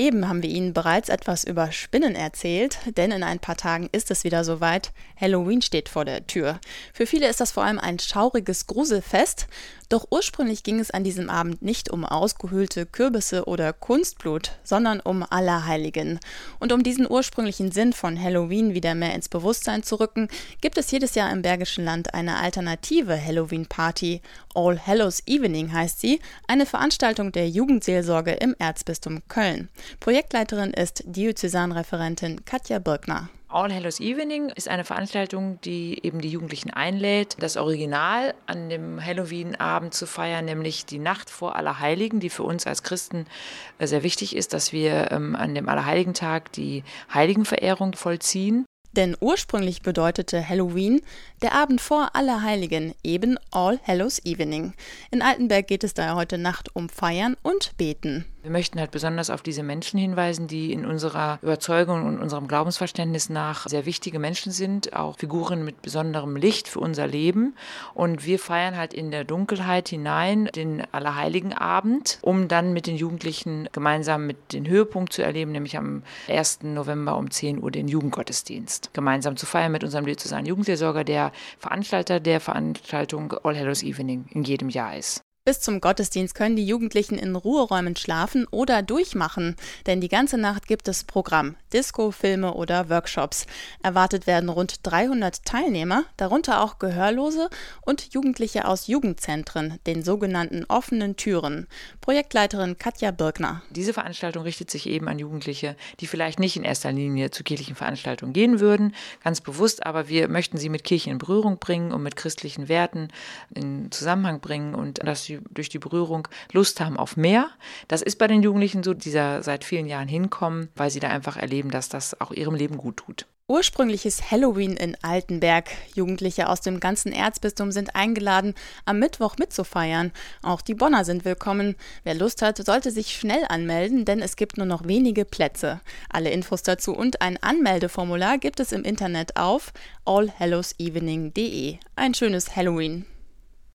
Eben haben wir Ihnen bereits etwas über Spinnen erzählt, denn in ein paar Tagen ist es wieder soweit. Halloween steht vor der Tür. Für viele ist das vor allem ein schauriges Gruselfest, doch ursprünglich ging es an diesem Abend nicht um ausgehöhlte Kürbisse oder Kunstblut, sondern um Allerheiligen. Und um diesen ursprünglichen Sinn von Halloween wieder mehr ins Bewusstsein zu rücken, gibt es jedes Jahr im Bergischen Land eine alternative Halloween-Party. All Hallows Evening heißt sie, eine Veranstaltung der Jugendseelsorge im Erzbistum Köln. Projektleiterin ist Diözesanreferentin Katja Birkner. All Hallows Evening ist eine Veranstaltung, die eben die Jugendlichen einlädt, das Original an dem Halloween-Abend zu feiern, nämlich die Nacht vor Allerheiligen, die für uns als Christen äh, sehr wichtig ist, dass wir ähm, an dem Allerheiligen-Tag die Heiligenverehrung vollziehen. Denn ursprünglich bedeutete Halloween der Abend vor Allerheiligen, eben All Hallows Evening. In Altenberg geht es daher heute Nacht um Feiern und Beten. Wir möchten halt besonders auf diese Menschen hinweisen, die in unserer Überzeugung und unserem Glaubensverständnis nach sehr wichtige Menschen sind, auch Figuren mit besonderem Licht für unser Leben. Und wir feiern halt in der Dunkelheit hinein den Allerheiligen Abend, um dann mit den Jugendlichen gemeinsam mit den Höhepunkt zu erleben, nämlich am 1. November um 10 Uhr den Jugendgottesdienst. Gemeinsam zu feiern mit unserem diözesanen Jugendseelsorger, der Veranstalter der Veranstaltung All Hallows Evening in jedem Jahr ist. Bis zum Gottesdienst können die Jugendlichen in Ruheräumen schlafen oder durchmachen, denn die ganze Nacht gibt es Programm, Disco, Filme oder Workshops. Erwartet werden rund 300 Teilnehmer, darunter auch Gehörlose und Jugendliche aus Jugendzentren, den sogenannten offenen Türen. Projektleiterin Katja Birkner. Diese Veranstaltung richtet sich eben an Jugendliche, die vielleicht nicht in erster Linie zu kirchlichen Veranstaltungen gehen würden, ganz bewusst, aber wir möchten sie mit Kirchen in Berührung bringen und mit christlichen Werten in Zusammenhang bringen und dass sie durch die Berührung Lust haben auf mehr. Das ist bei den Jugendlichen so, die da seit vielen Jahren hinkommen, weil sie da einfach erleben, dass das auch ihrem Leben gut tut. Ursprüngliches Halloween in Altenberg. Jugendliche aus dem ganzen Erzbistum sind eingeladen, am Mittwoch mitzufeiern. Auch die Bonner sind willkommen. Wer Lust hat, sollte sich schnell anmelden, denn es gibt nur noch wenige Plätze. Alle Infos dazu und ein Anmeldeformular gibt es im Internet auf allhallowsevening.de. Ein schönes Halloween.